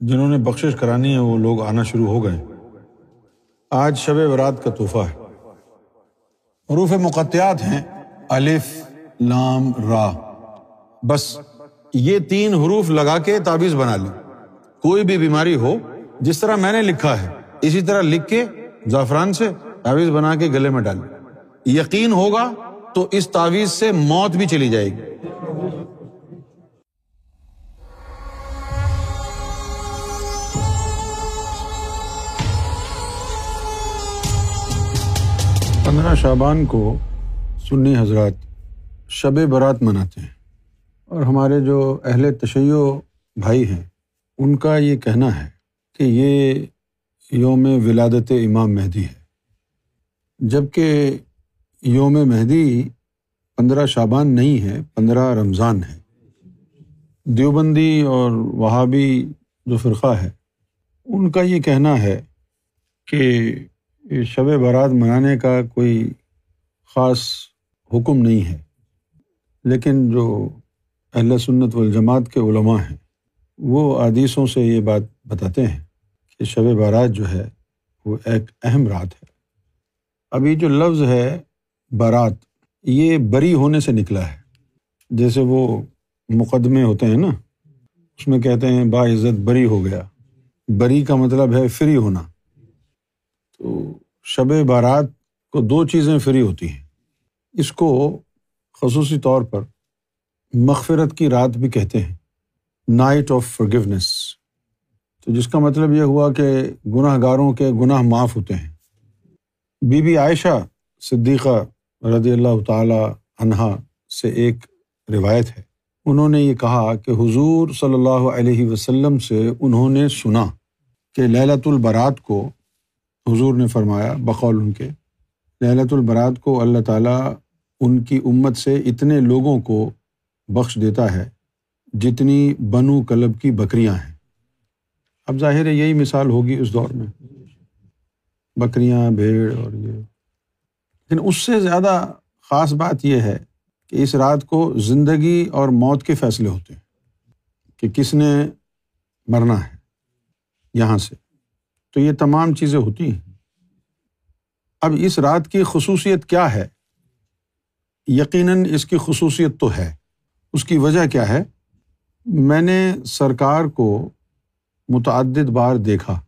جنہوں نے بخشش کرانی ہے، وہ لوگ آنا شروع ہو گئے۔ آج شب برات کا تحفہ ہے۔ حروف مقطعات ہیں۔ الف، لام، را۔ بس یہ تین حروف لگا کے تعویذ بنا لیں۔ کوئی بھی بیماری ہو، جس طرح میں نے لکھا ہے، اسی طرح لکھ کے زعفران سے تعویذ بنا کے گلے میں ڈالیں یقین ہوگا تو اس تعویذ سے موت بھی چلی جائے گی۔ پندرہ شابان کو سنی حضرات شب برات مناتے ہیں اور ہمارے جو اہل تشیع بھائی ہیں، ان کا یہ کہنا ہے کہ یہ یوم ولادت امام مہدی ہے۔ جبکہ یوم مہدی پندرہ شابان نہیں ہے، پندرہ رمضان ہے۔ دیوبندی اور وہابی جو فرقہ ہے، ان کا یہ کہنا ہے کہ شب برات منانے کا کوئی خاص حکم نہیں ہے۔ لیکن جو اہل سنت والجماعت کے علماء ہیں، وہ عادیثوں سے یہ بات بتاتے ہیں کہ شب بارات جو ہے، وہ ایک اہم رات ہے۔ ابھی جو لفظ ہے بارات، یہ بری ہونے سے نکلا ہے۔ جیسے وہ مقدمے ہوتے ہیں نا، اس میں کہتے ہیں، با عزت بری ہو گیا۔ بری کا مطلب ہے فری ہونا۔ تو شب بارات کو دو چیزیں فری ہوتی ہیں۔ اس کو خصوصی طور پر مغفرت کی رات بھی کہتے ہیں۔ نائٹ آف فرگونیس تو جس کا مطلب یہ ہوا کہ گناہ گاروں کے گناہ معاف ہوتے ہیں۔ بی بی عائشہ صدیقہ رضی اللہ تعالی عنہا سے ایک روایت ہے۔ انہوں نے یہ کہا کہ حضور صلی اللہ علیہ وسلم سے انہوں نے سنا کہ للت البرات کو حضور نے فرمایا، بقول ان کے للت البرات کو اللہ تعالیٰ ان کی امت سے اتنے لوگوں کو بخش دیتا ہے جتنی بنو کلب کی بکریاں ہیں۔ اب ظاہر ہے یہی مثال ہوگی اس دور میں۔ بکریاں، بھیڑ اور یہ۔ لیکن اس سے زیادہ خاص بات یہ ہے کہ اس رات کو زندگی اور موت کے فیصلے ہوتے ہیں کہ کس نے مرنا ہے یہاں سے۔ تو یہ تمام چیزیں ہوتی ہیں۔ اب اس رات کی خصوصیت کیا ہے؟ یقیناً اس کی خصوصیت تو ہے۔ اس کی وجہ کیا ہے؟ میں نے سرکار کو متعدد بار دیکھا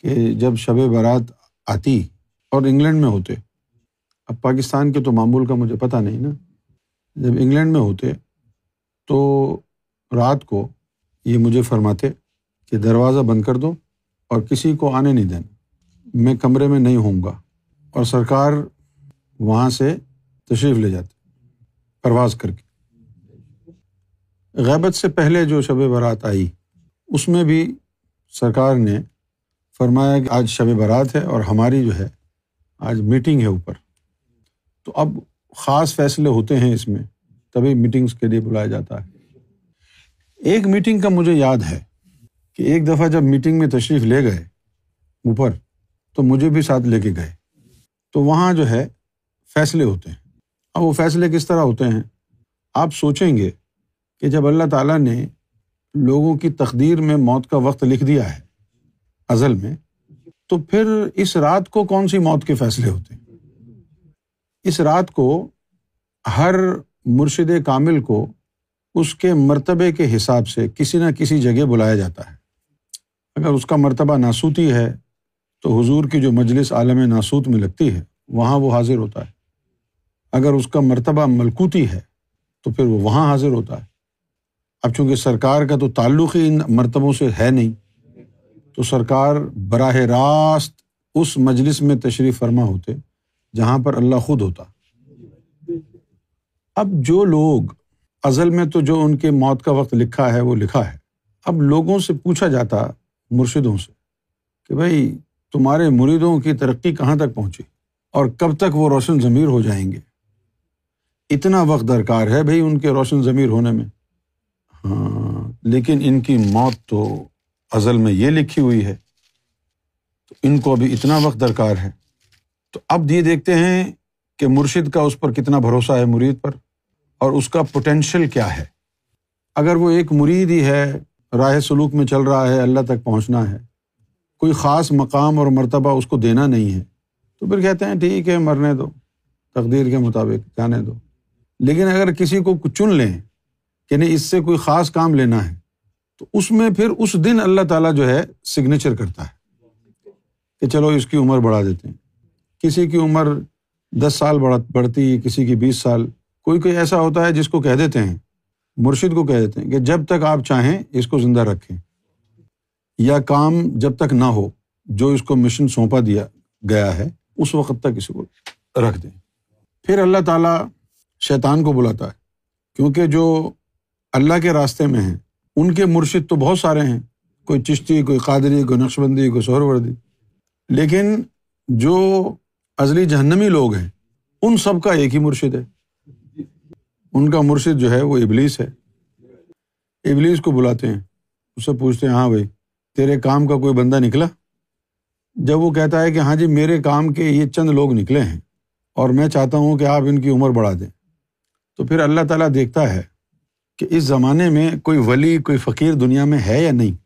کہ جب شب برات آتی اور انگلینڈ میں ہوتے، اب پاکستان کے تو معمول کا مجھے پتہ نہیں نا۔ جب انگلینڈ میں ہوتے تو رات کو یہ مجھے فرماتے کہ دروازہ بند کر دو۔ اور کسی کو آنے نہیں دینا۔ میں کمرے میں نہیں ہوں گا۔ اور سرکار وہاں سے تشریف لے جاتے، پرواز کر کے۔ غیبت سے پہلے جو شب برات آئی، اس میں بھی سرکار نے فرمایا کہ آج شب برات ہے اور ہماری جو ہے، آج میٹنگ ہے اوپر۔ تو اب خاص فیصلے ہوتے ہیں اس میں، تبھی میٹنگس کے لیے بلایا جاتا ہے۔ ایک میٹنگ کا مجھے یاد ہے۔ کہ ایک دفعہ جب میٹنگ میں تشریف لے گئے اوپر، تو مجھے بھی ساتھ لے کے گئے۔ تو وہاں جو ہے، فیصلے ہوتے ہیں۔ اب وہ فیصلے کس طرح ہوتے ہیں؟ آپ سوچیں گے کہ جب اللہ تعالیٰ نے لوگوں کی تقدیر میں موت کا وقت لکھ دیا ہے ازل میں، تو پھر اس رات کو کون سی موت کے فیصلے ہوتے ہیں؟ اس رات کو ہر مرشد کامل کو اس کے مرتبے کے حساب سے کسی نہ کسی جگہ بلایا جاتا ہے۔ اگر اس کا مرتبہ ناسوتی ہے، تو حضور کی جو مجلس عالم ناسوت میں لگتی ہے، وہاں وہ حاضر ہوتا ہے۔ اگر اس کا مرتبہ ملکوتی ہے، تو پھر وہ وہاں حاضر ہوتا ہے۔ اب چونکہ سرکار کا تو تعلق ہی ان مرتبوں سے ہے نہیں، تو سرکار براہ راست اس مجلس میں تشریف فرما ہوتے، جہاں پر اللہ خود ہوتا۔ اب جو لوگ، ازل میں تو جو ان کے موت کا وقت لکھا ہے، وہ لکھا ہے۔ اب لوگوں سے پوچھا جاتا مرشدوں سے کہ بھائی تمہارے مریدوں کی ترقی کہاں تک پہنچی اور کب تک وہ روشن ضمیر ہو جائیں گے؟ اتنا وقت درکار ہے بھائی ان کے روشن ضمیر ہونے میں۔ ہاں لیکن ان کی موت تو ازل میں یہ لکھی ہوئی ہے۔ تو ان کو ابھی اتنا وقت درکار ہے۔ تو اب یہ دیکھتے ہیں کہ مرشد کا اس پر کتنا بھروسہ ہے مرید پر اور اس کا پوٹینشیل کیا ہے۔ اگر وہ ایک مرید ہی ہے راہ سلوک میں چل رہا ہے، اللہ تک پہنچنا ہے۔ کوئی خاص مقام اور مرتبہ اس کو دینا نہیں ہے۔ تو پھر کہتے ہیں، ٹھیک ہے، مرنے دو۔ تقدیر کے مطابق جانے دو۔ لیکن اگر کسی کو چن لیں کہ نہیں اس سے کوئی خاص کام لینا ہے، تو اس میں پھر اس دن اللہ تعالیٰ جو ہے سگنیچر کرتا ہے۔ کہ چلو، اس کی عمر بڑھا دیتے ہیں۔ کسی کی عمر دس سال بڑھتی، کسی کی بیس سال۔ کوئی کوئی ایسا ہوتا ہے جس کو کہہ دیتے ہیں مرشد کو کہہ دیتے ہیں کہ جب تک آپ چاہیں اس کو زندہ رکھیں۔ یا کام جب تک نہ ہو، جو اس کو مشن سونپا دیا گیا ہے، اس وقت تک اس کو رکھ دیں۔ پھر اللہ تعالیٰ شیطان کو بلاتا ہے، کیونکہ جو اللہ کے راستے میں ہیں، ان کے مرشد تو بہت سارے ہیں۔ کوئی چشتی، کوئی قادری، کوئی نقش بندی کوئی سہر وردی۔ لیکن جو ازلی جہنمی لوگ ہیں، ان سب کا ایک ہی مرشد ہے۔ ان کا مرشد جو ہے وہ ابلیس ہے۔ ابلیس کو بلاتے ہیں۔ اس سے پوچھتے ہیں ہاں بھائی، تیرے کام کا کوئی بندہ نکلا؟ جب وہ کہتا ہے کہ ہاں جی میرے کام کے یہ چند لوگ نکلے ہیں اور میں چاہتا ہوں کہ آپ ان کی عمر بڑھا دیں۔ تو پھر اللہ تعالیٰ دیکھتا ہے کہ اس زمانے میں کوئی ولی، کوئی فقیر دنیا میں ہے یا نہیں؟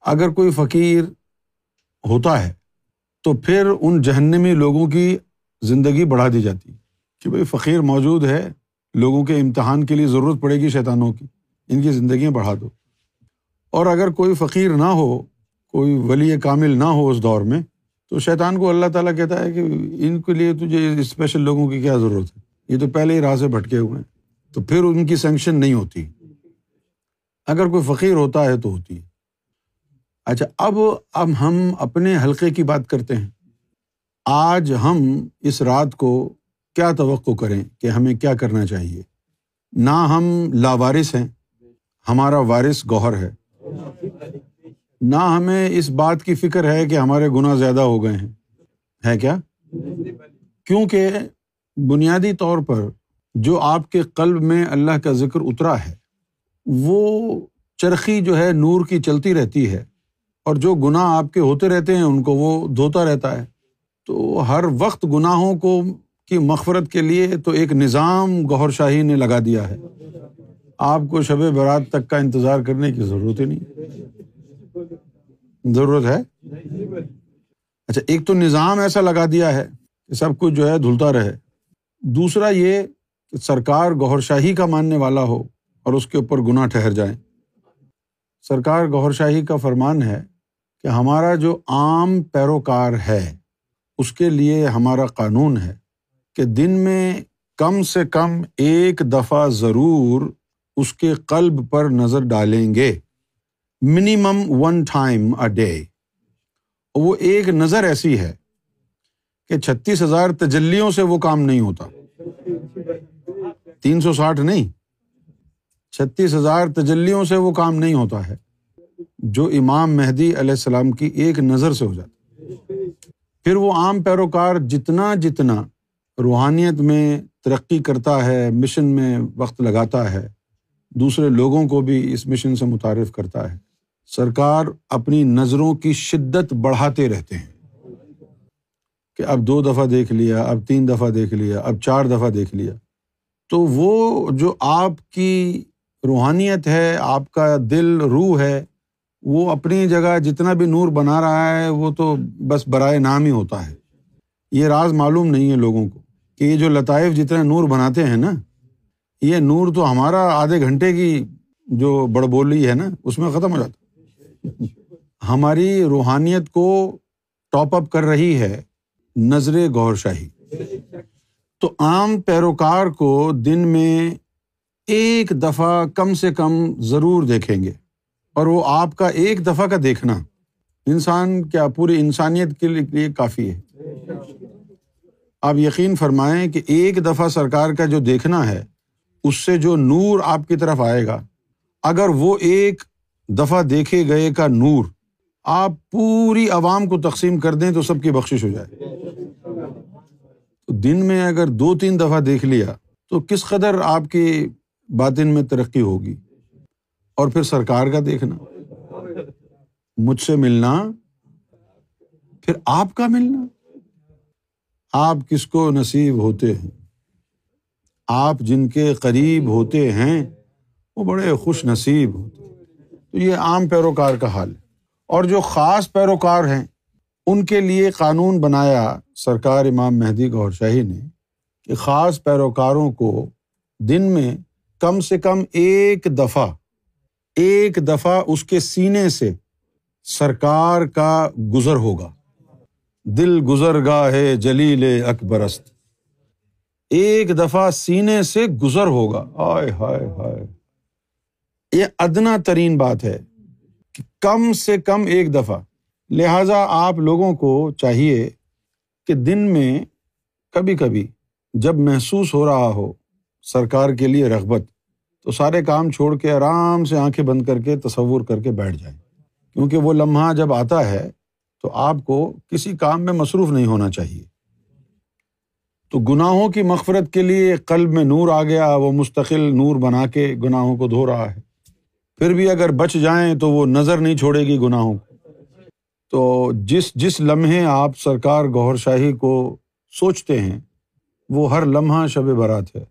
اگر کوئی فقیر ہوتا ہے تو پھر ان جہنمی لوگوں کی زندگی بڑھا دی جاتی۔ کہ بھائی، فقیر موجود ہے لوگوں کے امتحان کے لیے ضرورت پڑے گی شیطانوں کی۔ ان کی زندگیاں بڑھا دو۔ اور اگر کوئی فقیر نہ ہو، کوئی ولی کامل نہ ہو اس دور میں، تو شیطان کو اللہ تعالیٰ کہتا ہے کہ ان کے لیے تجھے اسپیشل لوگوں کی کیا ضرورت ہے؟ یہ تو پہلے ہی راہ سے بھٹکے ہوئے ہیں۔ تو پھر ان کی سینکشن نہیں ہوتی۔ اگر کوئی فقیر ہوتا ہے تو ہوتی ہے۔ اچھا اب اب ہم اپنے حلقے کی بات کرتے ہیں۔ آج ہم اس رات کو کیا توقع کریں کہ ہمیں کیا کرنا چاہیے؟ نہ ہم لاوارث ہیں، ہمارا وارث گوہر ہے۔ نہ ہمیں اس بات کی فکر ہے کہ ہمارے گناہ زیادہ ہو گئے ہیں۔ ہے کیا؟ کیونکہ بنیادی طور پر جو آپ کے قلب میں اللہ کا ذکر اترا ہے، وہ چرخی جو ہے نور کی چلتی رہتی ہے۔ اور جو گناہ آپ کے ہوتے رہتے ہیں، ان کو وہ دھوتا رہتا ہے۔ تو ہر وقت گناہوں کو کی مغفرت کے لیے تو ایک نظام گہر شاہی نے لگا دیا ہے۔ آپ کو شب برات تک کا انتظار کرنے کی ضرورت ہی نہیں۔ ضرورت ہے؟ اچھا ایک تو نظام ایسا لگا دیا ہے کہ سب کچھ جو ہے دھلتا رہے۔ دوسرا یہ کہ سرکار گہر شاہی کا ماننے والا ہو اور اس کے اوپر گناہ ٹھہر جائیں۔ سرکار گہر شاہی کا فرمان ہے کہ ہمارا جو عام پیروکار ہے، اس کے لیے ہمارا قانون ہے۔ کہ دن میں کم سے کم ایک دفعہ ضرور اس کے قلب پر نظر ڈالیں گے۔ Minimum one time a day وہ ایک نظر ایسی ہے کہ چھتیس ہزار تجلیوں سے وہ کام نہیں ہوتا۔ تین سو ساٹھ نہیں۔ چھتیس ہزار تجلیوں سے وہ کام نہیں ہوتا ہے۔ جو امام مہدی علیہ السلام کی ایک نظر سے ہو جاتا۔ پھر وہ عام پیروکار جتنا جتنا روحانیت میں ترقی کرتا ہے مشن میں وقت لگاتا ہے، دوسرے لوگوں کو بھی اس مشن سے متعارف کرتا ہے۔ سرکار اپنی نظروں کی شدت بڑھاتے رہتے ہیں۔ کہ اب دو دفعہ دیکھ لیا، اب تین دفعہ دیکھ لیا، اب چار دفعہ دیکھ لیا۔ تو وہ جو آپ کی روحانیت ہے، آپ کا دل، روح ہے، وہ اپنی جگہ جتنا بھی نور بنا رہا ہے، وہ تو بس برائے نام ہی ہوتا ہے۔ یہ راز معلوم نہیں ہے لوگوں کو۔ کہ یہ جو لطائف جتنے نور بناتے ہیں نا، یہ نور تو ہمارا آدھے گھنٹے کی جو بڑ بولی ہے نا، اس میں ختم ہو جاتا ہماری روحانیت کو ٹاپ اپ کر رہی ہے نظر گور شاہی۔ تو عام پیروکار کو دن میں ایک دفعہ کم سے کم ضرور دیکھیں گے۔ اور وہ آپ کا ایک دفعہ کا دیکھنا انسان کیا پوری انسانیت کے لیے کافی ہے۔ آپ یقین فرمائیں کہ ایک دفعہ سرکار کا جو دیکھنا ہے، اس سے جو نور آپ کی طرف آئے گا، اگر وہ ایک دفعہ دیکھے گئے کا نور آپ پوری عوام کو تقسیم کر دیں تو سب کی بخش ہو جائے۔ تو دن میں اگر دو تین دفعہ دیکھ لیا تو کس قدر آپ کی باطن میں ترقی ہوگی؟ اور پھر سرکار کا دیکھنا، مجھ سے ملنا، پھر آپ کا ملنا۔ آپ کس کو نصیب ہوتے ہیں؟ آپ جن کے قریب ہوتے ہیں، وہ بڑے خوش نصیب ہوتے ہیں۔ تو یہ عام پیروکار کا حال ہے۔ اور جو خاص پیروکار ہیں، ان کے لیے قانون بنایا سرکار امام مہدی گور شاہی نے کہ خاص پیروکاروں کو دن میں کم سے کم ایک دفعہ ایک دفعہ اس کے سینے سے سرکار کا گزر ہوگا۔ دل گزر گا ہے جلیل اکبرست ایک دفعہ سینے سے گزر ہوگا۔ ہائے ہائے ہائے۔ یہ ادنا ترین بات ہے کہ کم سے کم ایک دفعہ۔ لہذا آپ لوگوں کو چاہیے کہ دن میں کبھی کبھی جب محسوس ہو رہا ہو سرکار کے لیے رغبت، تو سارے کام چھوڑ کے آرام سے آنکھیں بند کر کے تصور کر کے بیٹھ جائیں۔ کیونکہ وہ لمحہ جب آتا ہے تو آپ کو کسی کام میں مصروف نہیں ہونا چاہیے۔ تو گناہوں کی مغفرت کے لیے قلب میں نور آ گیا، وہ مستقل نور بنا کے گناہوں کو دھو رہا ہے۔ پھر بھی اگر بچ جائیں تو وہ نظر نہیں چھوڑے گی گناہوں کو۔ تو جس جس لمحے آپ سرکار گور شاہی کو سوچتے ہیں، وہ ہر لمحہ شب برات ہے۔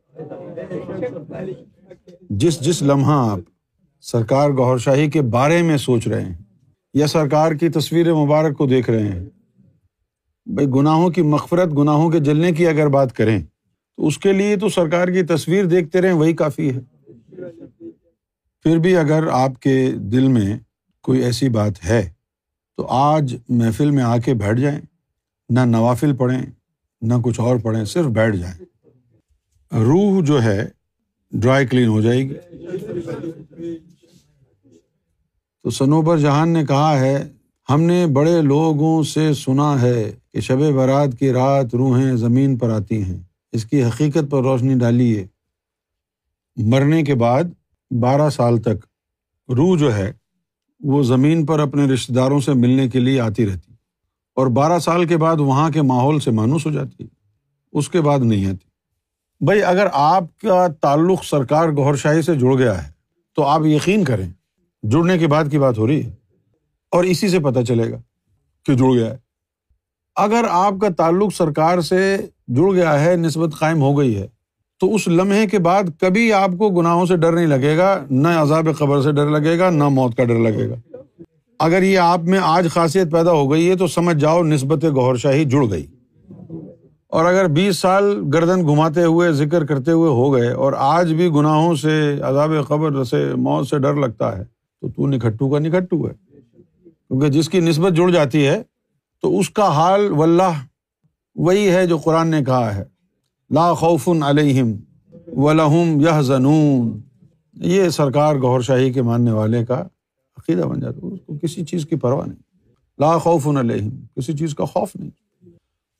جس جس لمحہ آپ سرکار گور شاہی کے بارے میں سوچ رہے ہیں یا سرکار کی تصویر مبارک کو دیکھ رہے ہیں۔ بھائی، گناہوں کی مغفرت، گناہوں کے جلنے کی اگر بات کریں، تو اس کے لیے تو سرکار کی تصویر دیکھتے رہیں، وہی کافی ہے۔ پھر بھی اگر آپ کے دل میں کوئی ایسی بات ہے، تو آج محفل میں آ کے بیٹھ جائیں۔ نہ نوافل پڑھیں، نہ کچھ اور پڑھیں، صرف بیٹھ جائیں۔ روح جو ہے، ڈرائی کلین ہو جائے گی۔ تو سنوبر جہان نے کہا ہے، ہم نے بڑے لوگوں سے سنا ہے کہ شب برات کی رات روحیں زمین پر آتی ہیں۔ اس کی حقیقت پر روشنی ڈالیے مرنے کے بعد بارہ سال تک روح جو ہے، وہ زمین پر اپنے رشتے داروں سے ملنے کے لیے آتی رہتی۔ اور بارہ سال کے بعد وہاں کے ماحول سے مانوس ہو جاتی۔ اس کے بعد نہیں آتی۔ بھائی، اگر آپ کا تعلق سرکار گور شاہی سے جڑ گیا ہے، تو آپ یقین کریں جڑنے کے بعد کی بات ہو رہی ہے اور اسی سے پتہ چلے گا کہ جڑ گیا ہے۔ اگر آپ کا تعلق سرکار سے جڑ گیا ہے، نسبت قائم ہو گئی ہے، تو اس لمحے کے بعد کبھی آپ کو گناہوں سے ڈر نہیں لگے گا، نہ عذاب قبر سے ڈر لگے گا، نہ موت کا ڈر لگے گا۔ اگر یہ آپ میں آج خاصیت پیدا ہو گئی ہے، تو سمجھ جاؤ نسبت گور شاہی جڑ گئی۔ اور اگر بیس سال گردن گھماتے ہوئے، ذکر کرتے ہوئے ہو گئے اور آج بھی گناہوں سے، عذاب قبر سے، موت سے ڈر لگتا ہے تو تو نکھٹو کا نکھٹو ہے۔ کیونکہ جس کی نسبت جڑ جاتی ہے، تو اس کا حال واللہ وہی ہے جو قرآن نے کہا ہے۔ لا خوف علیہم ولہم یہ زنون یہ سرکار گور شاہی کے ماننے والے کا عقیدہ بن جاتا ہے۔ اس کو کسی چیز کی پرواہ نہیں۔ لا خوف علیہم، کسی چیز کا خوف نہیں۔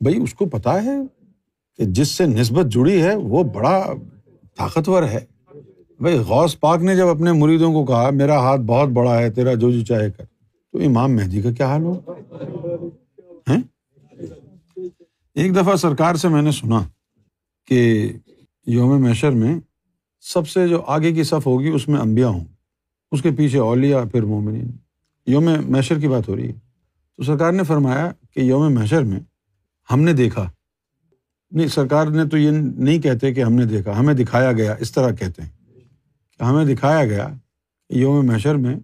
بھائی، اس کو پتا ہے کہ جس سے نسبت جڑی ہے، وہ بڑا طاقتور ہے۔ بھائی، غوث پاک نے جب اپنے مریدوں کو کہا، میرا ہاتھ بہت بڑا ہے، تیرا جو جی چاہے کر۔ تو امام مہدی کا کیا حال ہو ایک دفعہ سرکار سے میں نے سنا کہ یوم میشر میں سب سے جو آگے کی صف ہوگی، اس میں امبیا ہوں۔ اس کے پیچھے اولیا پھر مومنین۔ یوم میشر کی بات ہو رہی ہے۔ تو سرکار نے فرمایا کہ یوم میشر میں ہم نے دیکھا۔ نہیں، سرکار نے تو یہ نہیں کہتے کہ ہم نے دیکھا، ہمیں دکھایا گیا، اس طرح کہتے ہیں۔ ہمیں دکھایا گیا کہ یوم محشر میں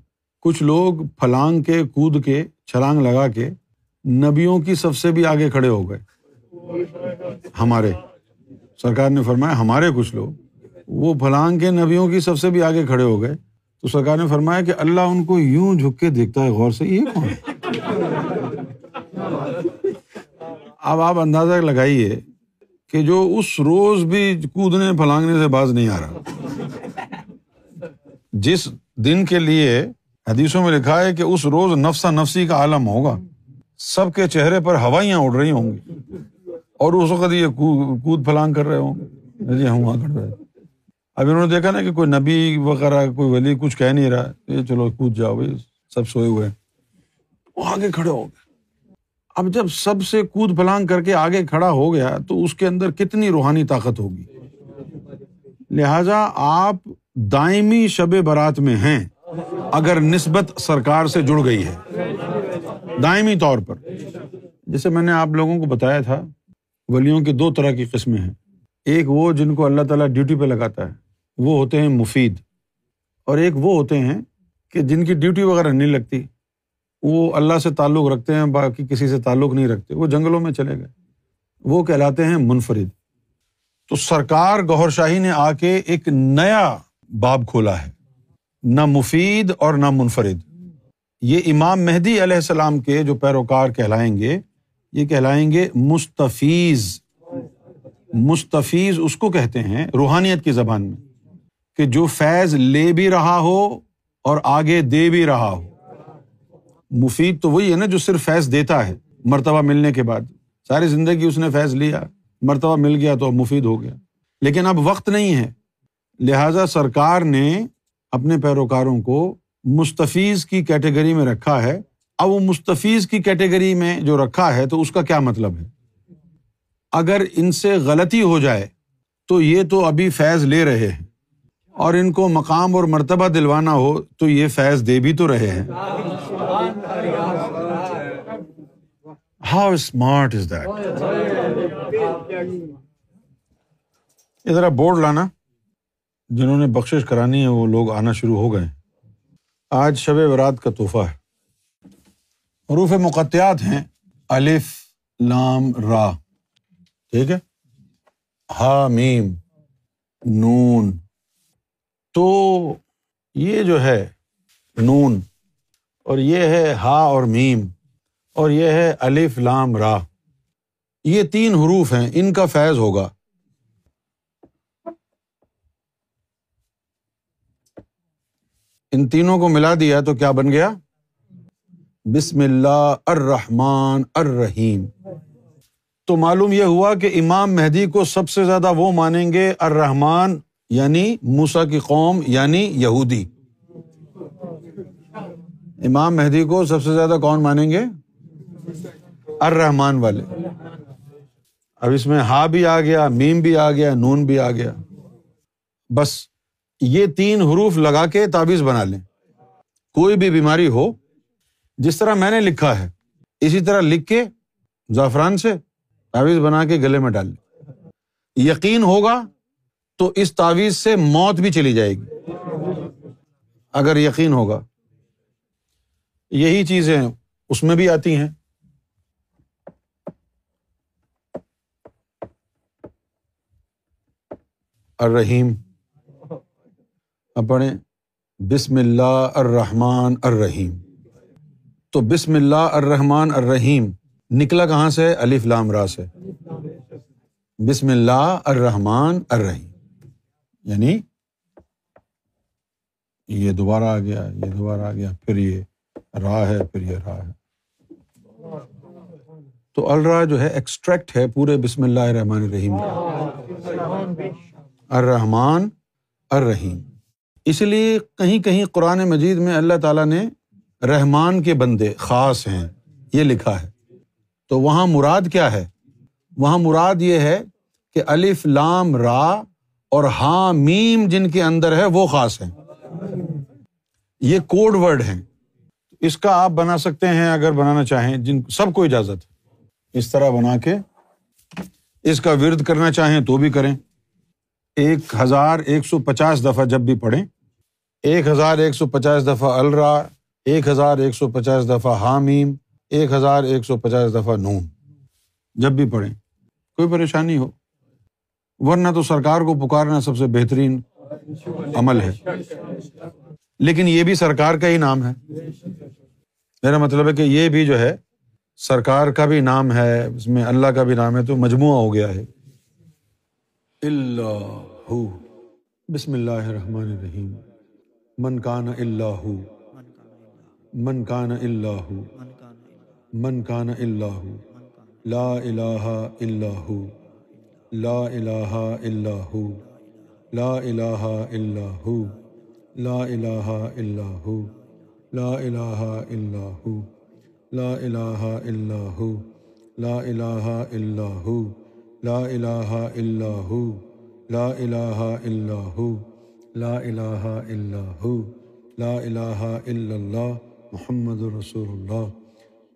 کچھ لوگ پھلانگ کے، کود کے، چھلانگ لگا کے نبیوں کی سب سے بھی آگے کھڑے ہو گئے۔ ہمارے۔ سرکار نے فرمایا، ہمارے کچھ لوگ۔ وہ پھلانگ کے نبیوں کی سب سے بھی آگے کھڑے ہو گئے۔ تو سرکار نے فرمایا کہ اللہ ان کو یوں جھک کے دیکھتا ہے، غور سے۔ یہ کون اب آپ اندازہ لگائیے کہ جو اس روز بھی کودنے، پھلانگنے سے باز نہیں آ رہا۔ جس دن کے لیے حدیثوں میں لکھا ہے کہ اس روز نفسا نفسی کا عالم ہوگا۔ سب کے چہرے پر ہوائیاں اڑ رہی ہوں گی۔ اور اس وقت یہ کود پھلانگ کر رہے ہوں۔ گے جی ہم وہاں کر رہے اب انہوں نے دیکھا نا کہ کوئی نبی وغیرہ، کوئی ولی کچھ کہہ نہیں رہا۔ یہ چلو کود جاؤ بھائی سب سوئے ہوئے وہ آگے کھڑے ہو گئے۔ اب جب سب سے کود پھلانگ کر کے آگے کھڑا ہو گیا تو اس کے اندر کتنی روحانی طاقت ہوگی؟ لہذا آپ دائمی شب برات میں ہیں اگر نسبت سرکار سے جڑ گئی ہے۔ دائمی طور پر۔ جیسے میں نے آپ لوگوں کو بتایا تھا، ولیوں کی دو طرح کی قسمیں ہیں۔ ایک وہ جن کو اللہ تعالیٰ ڈیوٹی پہ لگاتا ہے، وہ ہوتے ہیں مفید۔ اور ایک وہ ہوتے ہیں کہ جن کی ڈیوٹی وغیرہ نہیں لگتی، وہ اللہ سے تعلق رکھتے ہیں، باقی کسی سے تعلق نہیں رکھتے۔ وہ جنگلوں میں چلے گئے۔ وہ کہلاتے ہیں منفرد۔ تو سرکار گور شاہی نے آ کے ایک نیا باب کھولا ہے۔ نہ مفید اور نہ منفرد۔ یہ امام مہدی علیہ السلام کے جو پیروکار کہلائیں گے، یہ کہلائیں گے مستفیض۔ مستفیض اس کو کہتے ہیں روحانیت کی زبان میں، کہ جو فیض لے بھی رہا ہو اور آگے دے بھی رہا ہو۔ مفید تو وہی ہے نا جو صرف فیض دیتا ہے مرتبہ ملنے کے بعد۔ ساری زندگی اس نے فیض لیا، مرتبہ مل گیا تو اب مفید ہو گیا۔ لیکن اب وقت نہیں ہے۔ لہذا سرکار نے اپنے پیروکاروں کو مستفیض کی کیٹیگری میں رکھا ہے۔ اب وہ مستفیض کی کیٹیگری میں جو رکھا ہے تو اس کا کیا مطلب ہے؟ اگر ان سے غلطی ہو جائے تو یہ تو ابھی فیض لے رہے ہیں۔ اور ان کو مقام اور مرتبہ دلوانا ہو تو یہ فیض دے بھی تو رہے ہیں۔ ہاؤ اسمارٹ از دیٹ ذرا بورڈ لانا۔ جنہوں نے بخش کرانی ہے، وہ لوگ آنا شروع ہو گئے۔ آج شب برات کا تحفہ ہے۔ حروف مقتیات ہیں۔ الف، لام، را۔ ٹھیک ہے؟ ہا، میم۔ نون۔ تو یہ جو ہے، نون۔ اور یہ ہے ہا اور میم۔ اور یہ ہے الف، لام، را۔ یہ تین حروف ہیں۔ ان کا فیض ہوگا۔ ان تینوں کو ملا دیا تو کیا بن گیا؟ بسم اللہ الرحمن الرحیم۔ تو معلوم یہ ہوا کہ امام مہدی کو سب سے زیادہ وہ مانیں گے الرحمان یعنی موسا کی قوم یعنی یہودی۔ امام مہدی کو سب سے زیادہ کون مانیں گے؟ الرحمان والے۔ اب اس میں ہا بھی آ گیا، میم بھی آ گیا، نون بھی آ گیا۔ بس یہ تین حروف لگا کے تعویذ بنا لیں۔ کوئی بھی بیماری ہو، جس طرح میں نے لکھا ہے، اسی طرح لکھ کے زعفران سے تعویذ بنا کے گلے میں ڈال لیں۔ یقین ہوگا تو اس تعویذ سے موت بھی چلی جائے گی۔ اگر یقین ہوگا۔ یہی چیزیں اس میں بھی آتی ہیں۔ الرحیم۔ اب پڑھیں۔ بسم اللہ الرحمن الرحیم۔ تو بسم اللہ الرحمن الرحیم نکلا کہاں سے؟ الف لام را سے۔ بسم اللہ الرحمن الرحیم۔ یعنی یہ دوبارہ آ گیا، یہ دوبارہ آ گیا، پھر یہ راہ ہے، پھر یہ راہ ہے۔ تو الرا جو ہے ایکسٹریکٹ ہے پورے بسم اللہ الرحمن الرحیم۔ الرحمن الرحیم۔ اس لیے کہیں کہیں قرآن مجید میں اللہ تعالیٰ نے رحمان کے بندے خاص ہیں، یہ لکھا ہے۔ تو وہاں مراد کیا ہے؟ وہاں مراد یہ ہے کہ الف لام را اور ہاں میم جن کے اندر ہے، وہ خاص ہیں۔ یہ کوڈ ورڈ ہیں۔ اس کا آپ بنا سکتے ہیں، اگر بنانا چاہیں، جن سب کو اجازت ہے۔ اس طرح بنا کے اس کا ورد کرنا چاہیں تو بھی کریں۔ ایک ہزار ایک سو پچاس دفعہ جب بھی پڑھیں ایک ہزار ایک سو پچاس دفعہ الرا، ایک ہزار ایک سو پچاس دفعہ حامیم، ایک ہزار ایک سو پچاس دفعہ نون۔ جب بھی پڑھیں، کوئی پریشانی ہو، ورنہ تو سرکار کو پکارنا سب سے بہترین عمل ہے۔ لیکن یہ بھی سرکار کا ہی نام ہے۔ میرا مطلب ہے کہ یہ بھی جو ہے، سرکار کا بھی نام ہے، اس میں اللہ کا بھی نام ہے، تو مجموعہ ہو گیا ہے۔ اللہ بسم اللہ الرحمن الرحیم۔ من کان اللہ، من کان اللہ، من کان اللہ، لا الہ الا ہو لا الہ الا ہو لا الہ الا ہو لا الہ الا ہو لا الہ الا ہو لا الہ الا ہو لا الہ الا ہو لا الہ الا ہو لا الہ الا ہو لا الہ الا ہو لا الہ الا اللہ محمد رسول اللہ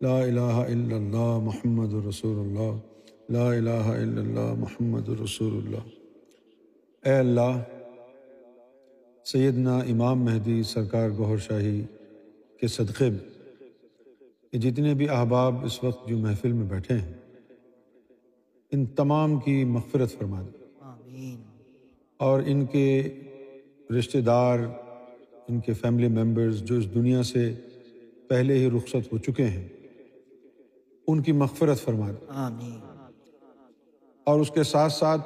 لا الہ الا اللہ محمد رسول اللہ لا الہ الا اللہ محمد رسول اللہ اے اللہ سیدنا امام مہدی سرکار گہر شاہی کے صدقے میں کہ جتنے بھی احباب اس وقت جو محفل میں بیٹھے ہیں ان تمام کی مغفرت فرما دے۔ آمین۔ اور ان کے رشتہ دار ان کے فیملی ممبرز جو اس دنیا سے پہلے ہی رخصت ہو چکے ہیں ان کی مغفرت فرما دے۔ آمین۔ اور اس کے ساتھ ساتھ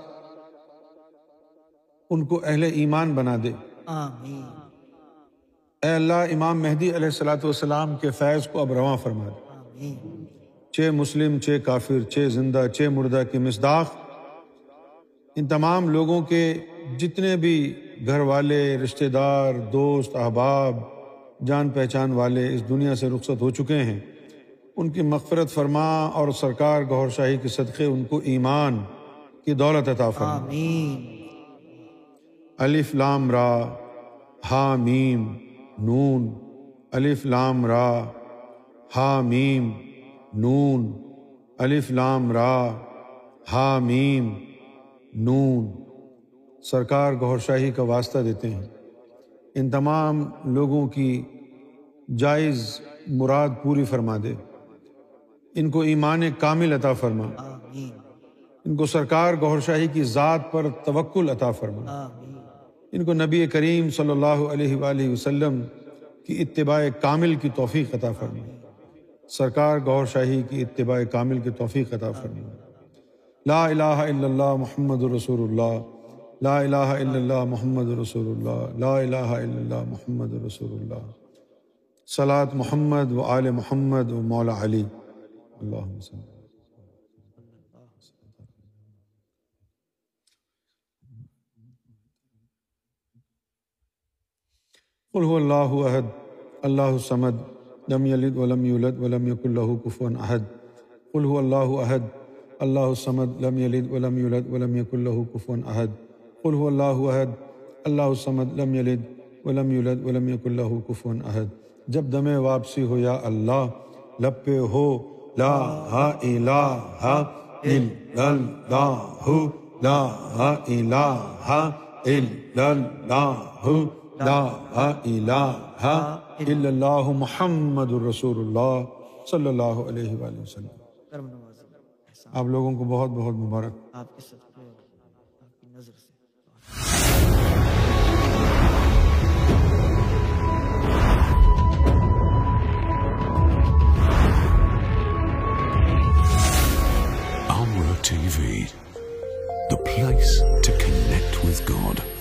ان کو اہل ایمان بنا دے۔ آمین۔ اے اللہ امام مہدی علیہ السلاۃ والسلام کے فیض کو اب رواں فرما دے۔ آمین۔ چھ مسلم چھ کافر چھ زندہ چھ مردہ کی مصداق۔ ان تمام لوگوں کے جتنے بھی گھر والے رشتہ دار دوست احباب جان پہچان والے اس دنیا سے رخصت ہو چکے ہیں۔ ان کی مغفرت فرما اور سرکار گہر شاہی کے صدقے ان کو ایمان کی دولت عطا فرما۔ آمین۔ الف لام را ہا میم نون۔ الف لام را ہا میم نون۔ الف لام را ہا میم نون۔ سرکار گہر شاہی کا واسطہ دیتے ہیں۔ ان تمام لوگوں کی جائز مراد پوری فرما دے۔ ان کو ایمان کامل عطا فرما۔ ان کو سرکار گہر شاہی کی ذات پر توکل عطا فرما۔ ان کو نبی کریم صلی اللہ علیہ وآلہ وسلم کی اتباع کامل کی توفیق عطا فرما۔ سرکار گور شاہی کی اتباع کامل کی توفیق عطا فرما۔ لا الہ الا اللہ محمد رسول اللہ۔ لا الہ الا اللہ محمد رسول اللہ، لا الہ الا اللہ محمد رسول اللہ۔ صلاۃ محمد و آل محمد و مولا علی۔ اللہ قل هو اللہ احد، اللہ الصمد، لم یلد ولم یولد ولم یکن له کفوا احد۔ قل هو اللہ احد، اللہ الصمد، لم یلد ولم یولد ولم یکن له کفوا احد۔ قل هو اللہ احد اللہ الصمد لم یلد ولم یولد ولم یکن له کفوا احد۔ جب دم واپسی ہو یا اللہ لب پہ ہو لا الہ الا اللہ لا الہ الا اللہ لا الہ الا اللہ محمد الرسول اللہ صلی اللہ علیہ وآلہ وسلم۔ آپ لوگوں کو بہت بہت مبارک۔ آپ کی نظر سے۔ TV, the place to connect with God.